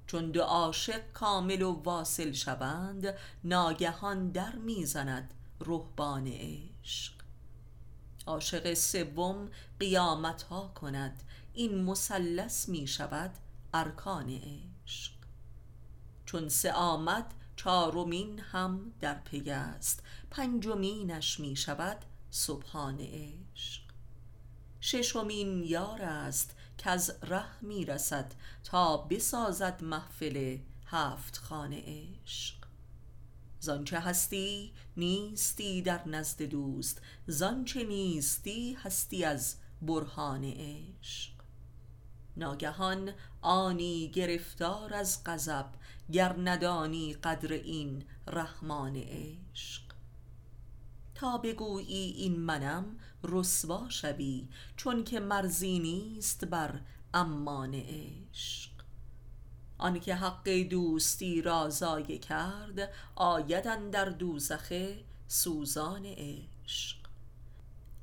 چون دو عاشق کامل و واصل شوند ناگهان در می‌زند رهبان عشق. عاشق سوم قیامت ها کند این مثلث می شود ارکان عشق. چون سه آمد چارمین هم در پی است پنجمینش می شود سبحان عشق. ششمین یار است کز ره می رسد تا بسازد محفل هفت خان عشق. زانچه هستی نیستی در نزد دوست زانچه نیستی هستی از برهان عشق. ناگهان آنی گرفتار از غضب گر ندانی قدر این رحمان عشق. تا بگویی این منم رسوا شوی چون که مرزی نیست بر امان عشق. آنکه حق دوستی را ضایع کرد آید در دوزخ سوزان عشق.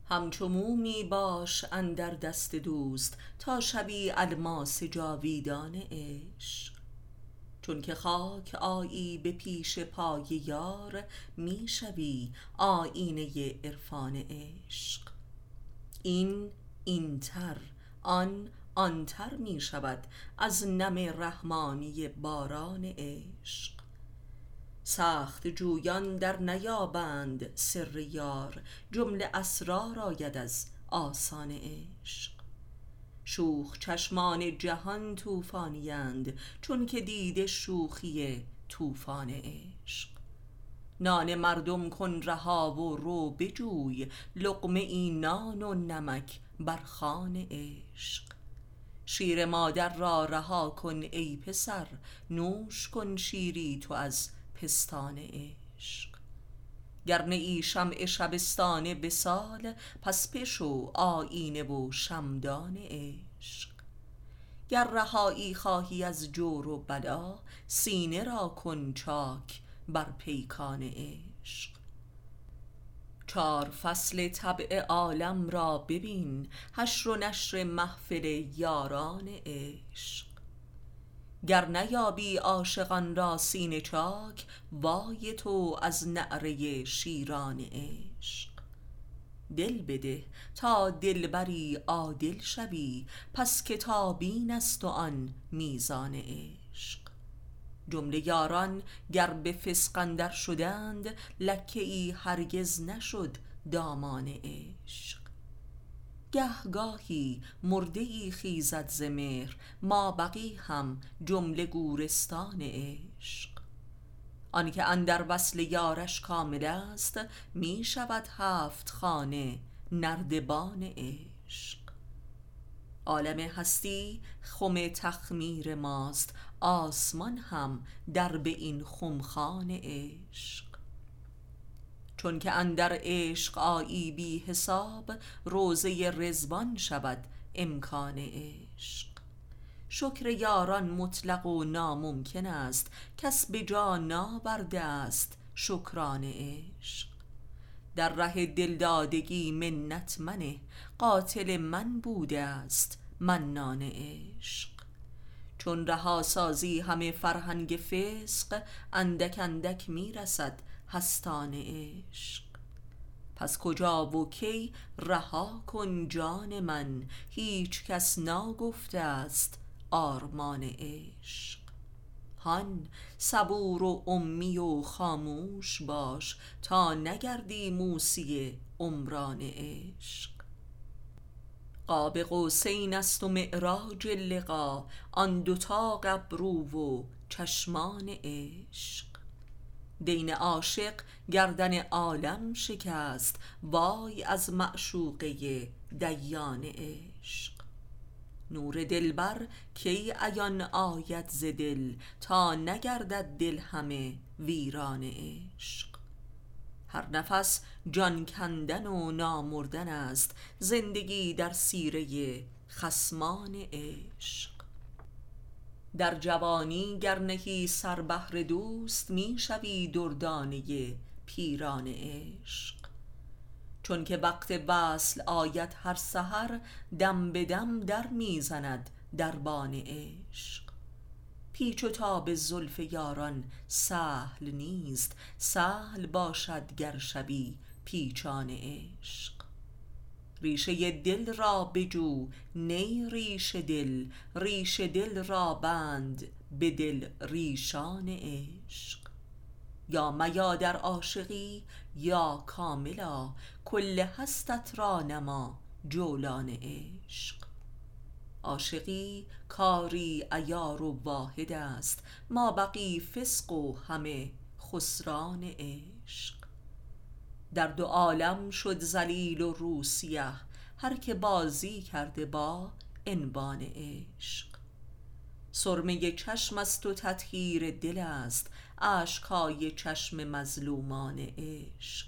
همچو مومی باش اندر دست دوست تا شوی الماس جاویدان عشق. چون که خاک آیی به پیش پای یار می شوی آیینه عرفان عشق. این این تر آن آن تر می شود از نم رحمانی باران عشق. سخت جویان در نیابند سر یار جمله اسرار آید از آسان عشق. شوخ چشمان جهان طوفانیند چون که دیده شوخی طوفان عشق. نان مردم کن رها و رو بجوی لقمه ای نان و نمک بر خوان عشق. شیر مادر را رها کن ای پسر نوش کن شیری تو از پستان عشق. گر نه ای شمع شبستان وصال پس بشو آیینه و شمعدان عشق. گر رهایی خواهی از جور و بلا سینه را کن چاک بر پیکان عشق. چار فصل طبع عالم را ببین حشر و نشر محفل یاران عشق. گر نیابی عاشقان را سینه چاک وای تو از نعره شیران عشق. دل بده تا دلبری عادل شوی پس کتاب این است و آن میزان عشق. جمله یاران گر به فسق اندر شدند لکه ای هرگز نشد دامان عشق. گه گاهی مرده خیزد ز مهر مابقی هم جمله گورستان عشق. آنکه اندر وصل یارش کامل است می شود هفت خانه نردبان عشق. عالم هستی خم تخمیر ماست آسمان هم در به این خمخانه عشق. چون که اندر عشق آیی بی حساب روضه رضوان شود امکان عشق. شکر یاران مطلق و ناممکن است کس به جا ناورده است شکران عشق. در ره دلدادگی منت منه قاتل من بوده است منان عشق. چون رها سازی همه فرهنگ فسق اندک اندک می رسد هستان عشق. پس کجا و کی رها کن جان من هیچ کس ناگفته است آرمان عشق. هان صبور و امی و خاموش باش تا نگردی موسی عمران عشق. قاب قوسین است و معراج لقا آن دوتا ابرو و چشمان عشق. دین عاشق گردن عالم شکست وای از معشوقه دیان عشق. نور دلبر کی عیان آید ز دل تا نگردد دل همه ویران عشق. هر نفس جان کندن و نامردن است زندگی در سیره خصمان عشق. در جوانی گر نهی سر بهر دوست می شوی دردانه پیران عشق. چون که وقت وصل آید هر سحر دم به دم در می زند دربان عشق. پیچ و تاب زلف یاران سهل نیست سهل باشد گر شوی پیچان عشق. ریشه دل را بجو نی ریشه دل ریشه دل را بند به دل ریشان عشق. یا میا در عاشقی یا کاملا کل هستت را نما جولان عشق. عاشقی کاری عیار و واحد است ما بقی فسق و همه خسران عشق. در دو عالم شد ذلیل و روسیه هر که بازی کرده با عنوان عشق. سرمه چشم است و تطهیر دل است اشکهای چشم مظلومان عشق.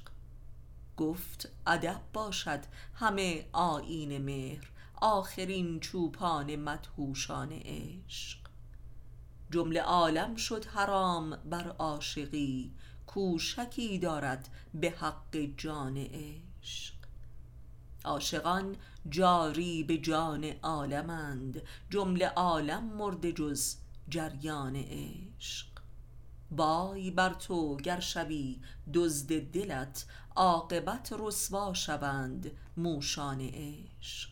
گفت ادب باشد همه آیین مهر آخرین چوپان مدهوشان عشق. جمله عالم شد حرام بر عاشقی کو شکی دارد به حق جان عشق. عاشقان جاری به جان عالمند جمله عالم مرده جز جریان عشق. وای بر تو گر شوی دزد دلت عاقبت رسوا شوند موشان عشق.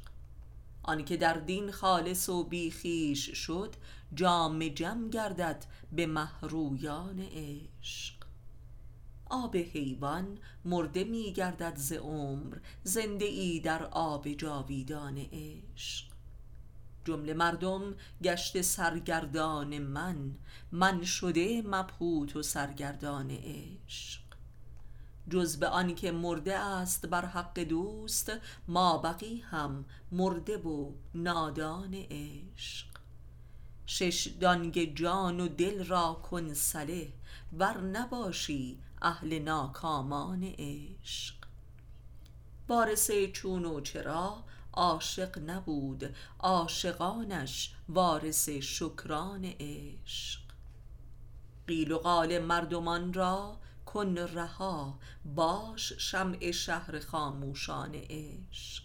آنکه در دین خالص و بی خویش شد جام جم گردد به مه رویان عشق. آب حیوان مرده می گردد ز عمر زنده ای در آب جاویدان عشق. جمله مردم گشته سرگردان من من شده مبهوت و سرگردان عشق. جز به آنکه مرده است بر حق دوست ما بقی هم مرده و نادان عشق. شش دانگ جان و دل را کن سله ور نباشی اهل ناکامان عشق. وارث چون و چرا عاشق نبود عاشقانش وارث شکران عشق. قیل و قال مردمان را کن رها باش شمع شهر خاموشان عشق.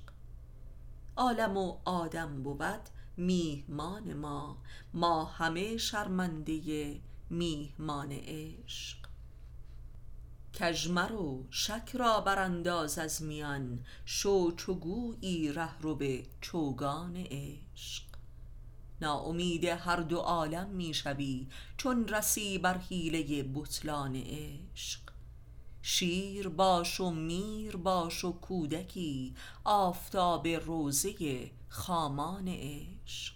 عالم و آدم بود میهمان ما ما همه شرمنده میهمان عشق. کژ مرو شک را برانداز از میان. شو چو گویی رهرو چوگان عشق. ناامید هر دو عالم می شوی چون رسی بر حیله بطلان عشق. شیر باش و میر باش و کودکی آفتاب روضه خامان عشق.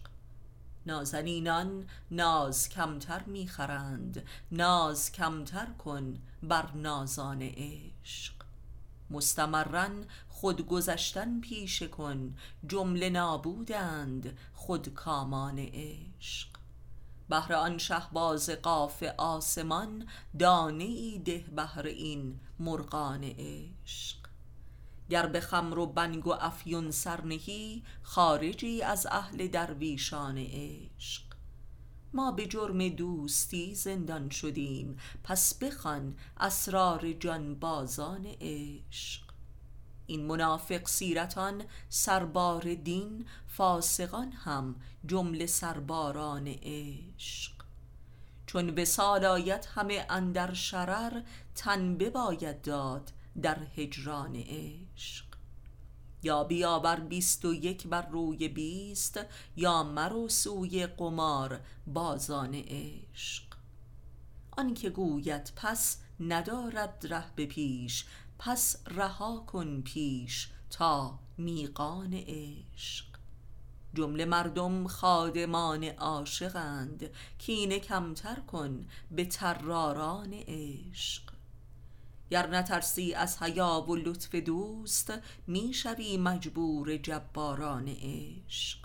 نازنینان ناز کمتر می خرند ناز کمتر کن بر نازان عشق. مستمرا خود گذشتن پیشه کن. جمله نابودند خودکامان عشق. بهر آن شهباز قاف آسمان دانه ای ده بهر این مرغان عشق. گر به خمر و بنگ و افیون سر نهی خارجی از اهل درویشان عشق. ما به جرم دوستی زندان شدیم پس بخوان اسرار جانبازان عشق. این منافق سیرتان سربار دین فاسقان هم جمله سرباران عشق. چون وصال آید همه اندر شرر تن بباید داد در هجران عشق. یا بیا بر بیست و یک بر روی بیست یا مرو سوی قمار بازان عشق. آنکه گوید پس ندارد ره به پیش پس رها کن پیش تا میقان عشق. جمله مردم خادمان عاشقند کینه کمتر کن به طراران عشق. گر نترسی از حیا و لطف دوست می شوی مجبور جباران عشق.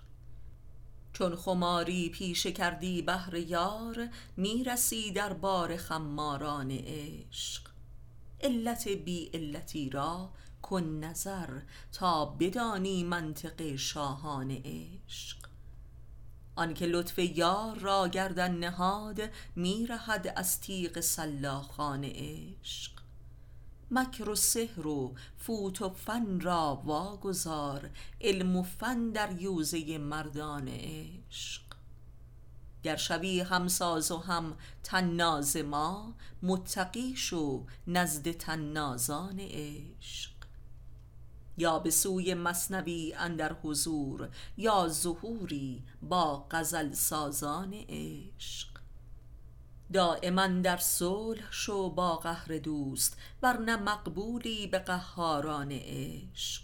چون خماری پیشه کردی بهر یار می رسی در بار خماران عشق. علت بی علتی را کن نظر تا بدانی منطق شاهان عشق. آنکه لطف یار را گردن نهاد می رهد از تیغ سلاخان عشق. مکر و سحر و فوت و فن را واگذار علم و فن در یوزه مردان عشق. گر شوی همساز و هم طناز ما متقی شو نزد طنازان عشق. یا به سوی مصنوی اندر حضور یا ظهوری با غزل سازان عشق. دائما در صلح شو با قهر دوست ورنه مقبولی به قهاران عشق.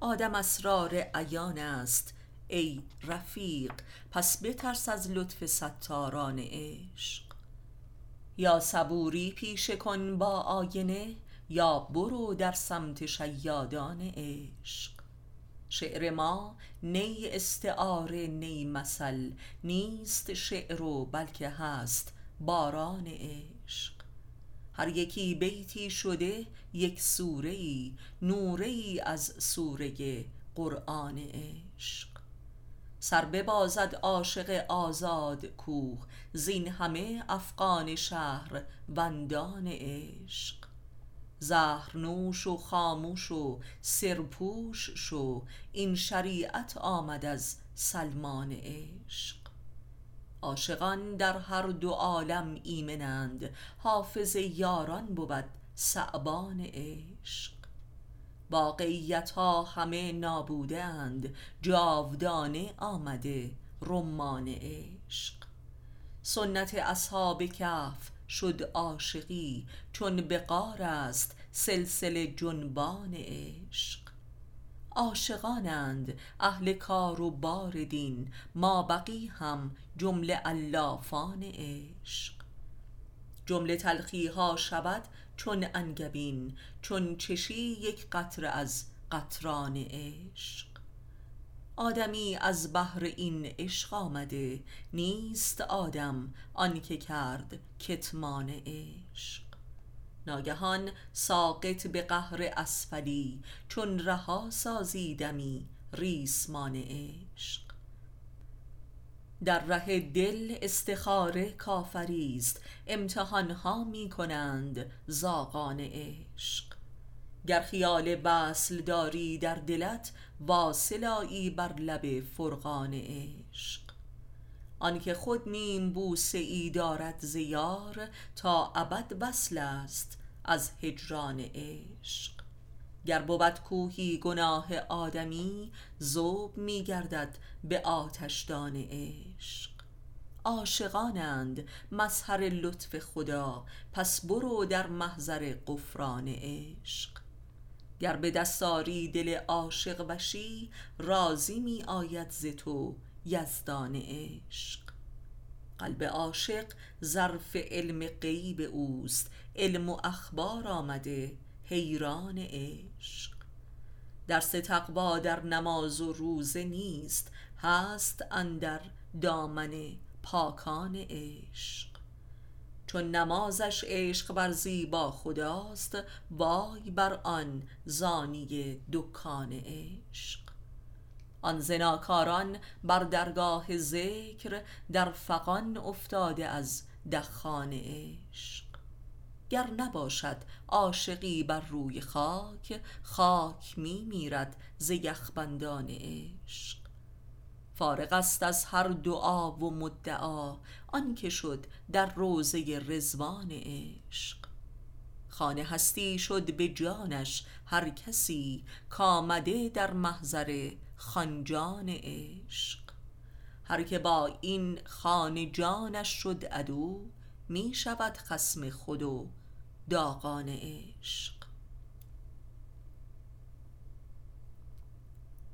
آدم اسرار عیان است ای رفیق پس بترس از لطف ستاران عشق. یا صبوری پیشه کن با آینه یا برو در سمت شیادان عشق. شعر ما نی استعاره نی مثل نیست شعر و بلکه هست باران عشق. هر یکی بیتی شده یک سوره ای نوره ای از سوره قرآن عشق. سر ببازد عاشق آزاد کوه زین همه افغان شهر وندان عشق. زهرنوش و خاموش و سرپوش شو این شریعت آمد از سلمان عشق. عاشقان در هر دو عالم ایمنند حافظ یاران بود ثعبان عشق. واقعیت ها همه نابوده اند جاودانه آمده رمان عشق. سنت اصحاب کهف شد عاشقی چون به است سلسله جنبان عشق. عاشقانند اهل کار و بار دین مابقی هم جمله الافان عشق. جمله تلخی ها شود چون انگبین چون چشی یک قطره از قطران عشق. آدمی از بهر این عشق آمده نیست آدم آنکه کرد کتمان عشق. ناگهان ساقط به قهر اسفلی چون رها سازیدمی ریسمان عشق. در ره دل استخاره کافری است. امتحان ها می کنند زاغان عشق. گر خیال وصل داری در دلت واصل آیی بر لب فرقان عشق. آنکه خود نیم بوسه ای دارد ز یار تا ابد وصل است از هجران عشق. گر بود کوهی گناه آدمی ذوب می گردد به آتشدان عشق. عاشقانند مظهر لطف خدا پس برو در محضر غفران عشق. گر به دست آری دل عاشق وشی راضی می آید ز تو یزدان عشق. قلب عاشق ظرف علم غیب اوست علم و اخبار آمده حیران عشق. درس تقوا در نماز و روزه نیست هست اندر دامن پاکان عشق. چون نمازش عشق ورزی با خداست وای بر آن زانی دکان عشق. آن زناکاران بر درگاه ذکر در فغان افتاده از دخان عشق. گر نباشد عاشقی بر روی خاک خاک می میرد ز یخبندان عشق. فارغ است از هر دعا و مدعا آنکه شد در روضه رضوان عشق. خانه هستی شد به جانش هر کسی کآمده در محضر خانجان عشق. هر که با این خانه جانش شد عدو می شود خصم خود و داغان عشق.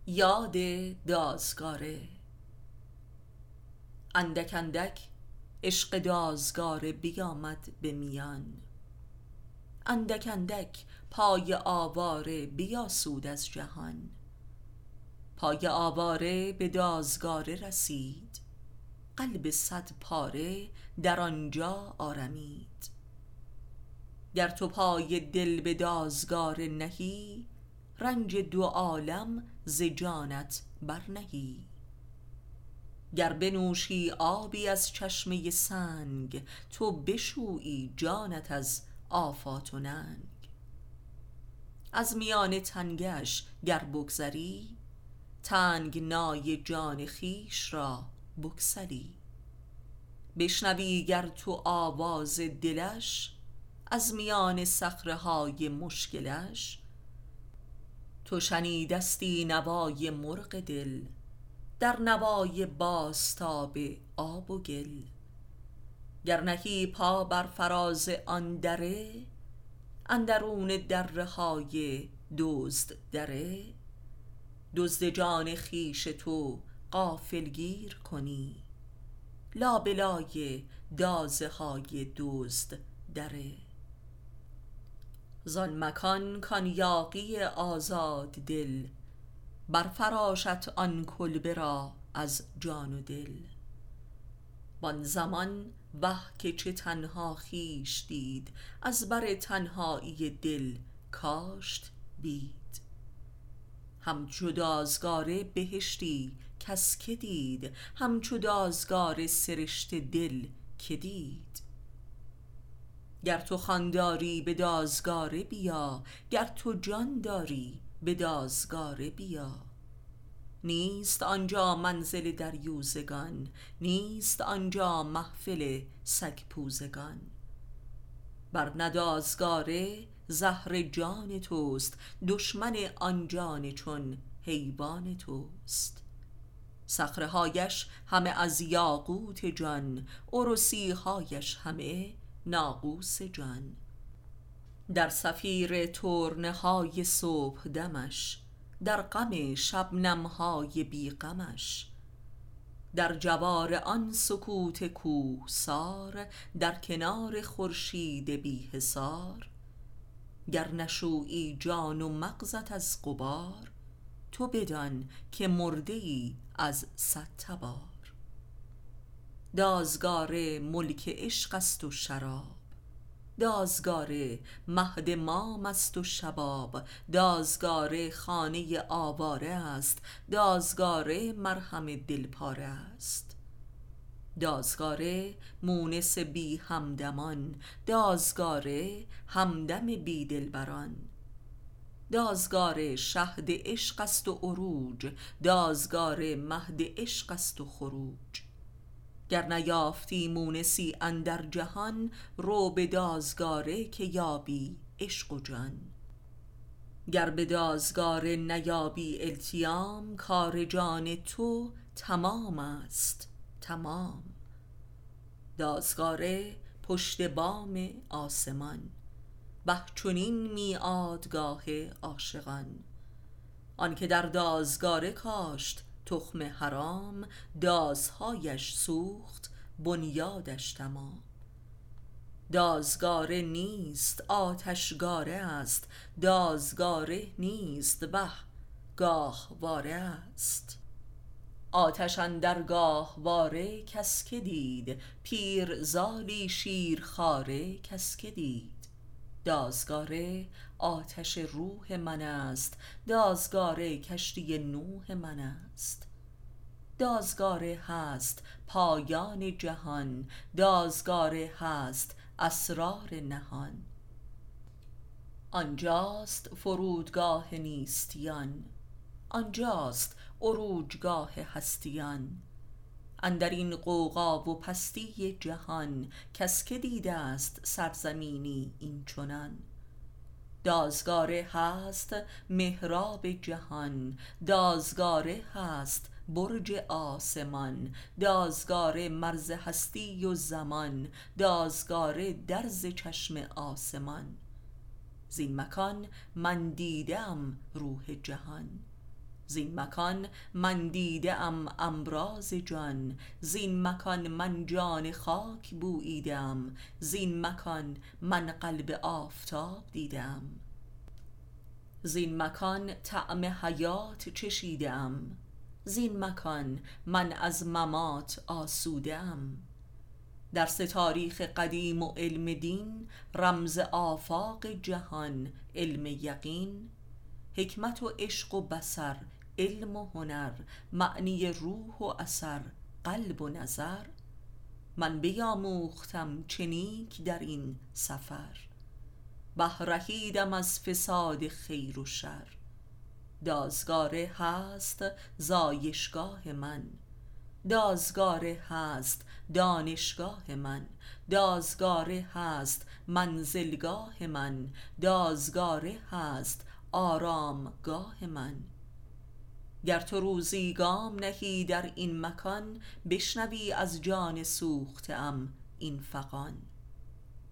یاد دازگاره اندک اندک عشق دازگاره بیامد به میان. اندک اندک پای آواره بیاسود از جهان. پای آواره به دازگاره رسید. قلب صد پاره در آنجا آرمید. گر تو پای دل به دازگاره نهی رنج دو عالم ز جانت برنهی. گر بنوشی آبی از چشمه سنگ تو بشویی جانت از آفات و ننگ. از میان تنگش گر بگذری تنگنای جان خویش را بگسلی. بشنوی گر تو آواز دلش از میان صخره های مشکلش. تو شنیدستی نوای مرغ دل در نوای باستاب آب و گل. گر نهی پا بر فراز آن دره اندرون دره های دزد دره. دزد جان خویش تو غافلگیر کنی لابلای دازه های دزد دره. زان مکان کان یاغی آزاد دل برفراشت آن کلبه را از جان و دل. وان زمان وه که چه تنها خویش دید از بر تنهایی دل کاشت بید. همچو دازگاره بهشتی کس که دید همچو دازگاره سرشت دل که دید. گر تو خان داری به دازگاره بیا گر تو جان داری به دازگاره بیا. نیست آنجا منزل دریوزگان نیست آنجا محفل سگ پوزگان. بر نه دازگاره زهر جان توست دشمن آن جان چون حیوان توست. صخره هایش همه از یاقوت جان عروسی هایش همه ناقوس جان. در صفیر ترنه های صبح دمش در غم شبنم های بی غمش. در جوار آن سکوت کوهسار در کنار خورشید بی حصار. گر نشویی جان و مغزت از غبار تو بدان که مرده ای از صد تبار. دازگاره ملک عشق است و شراب. دازگاره مهد مام است و شباب. دازگاره خانه آواره است. دازگاره مرهم دل پاره است. دازگاره مونس بی همدمان. دازگاره همدم بی دلبران. دازگاره شهد عشق است و عروج. دازگاره مهد عشق است و خروج. گر نیافتی مونسی اندر جهان رو به دازگاره که یابی عشق و جان. گر به دازگاره نیابی التیام کار جان تو تمام است تمام. دازگاره پشت بام آسمان وه چنین میعادگاه عاشقان. آنکه در دازگاره کاشت تخم حرام دازهایش سوخت بنیادش تمام. دازگاره نیست آتشگاره است. دازگاره نیست وه گاهواره است. آتش اندر گاهواره کس که دید. پیرزالی شیرخواره کس که دید. دازگاره آتش روح من است. دازگاره کشتی نوح من است. دازگاره هست پایان جهان. دازگاره هست اسرار نهان. آنجاست فرودگاه نیستیان. آنجاست عروجگاه هستیان. اندر این غوغا و پستی جهان کس که دیده است سرزمینی این چنان. دازگاره هست محراب جهان دازگاره هست برج آسمان دازگاره مرز هستی و زمان دازگاره درز چشم آسمان. زین مکان من دیدم روح جهان. زین مکان من دیده ام امراض جان. زین مکان من جان خاک بوییدم. زین مکان من قلب آفتاب دیدم. زین مکان طعم حیات چشیده ام زین مکان من از ممات آسوده ام در سه تاریخ قدیم و علم دین رمز آفاق جهان علم یقین حکمت و عشق و بصر علم و هنر معنی روح و اثر قلب و نظر. من بیاموختم چنیک در این سفر. بهرهیدم از فساد خیر و شر. دازگاره هست زایشگاه من. دازگاره هست دانشگاه من. دازگاره هست منزلگاه من. دازگاره هست آرام گاه من. گر تو روزی گام نهی در این مکان بشنوی از جان سوخته ام این فغان.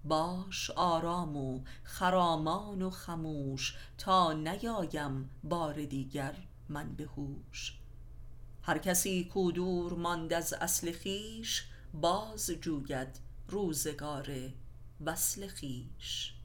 باش آرام و خرامان و خموش تا نیایم بار دیگر من به هوش. هر کسی کو دور ماند از اصل خویش باز جوید روزگار وصل خویش.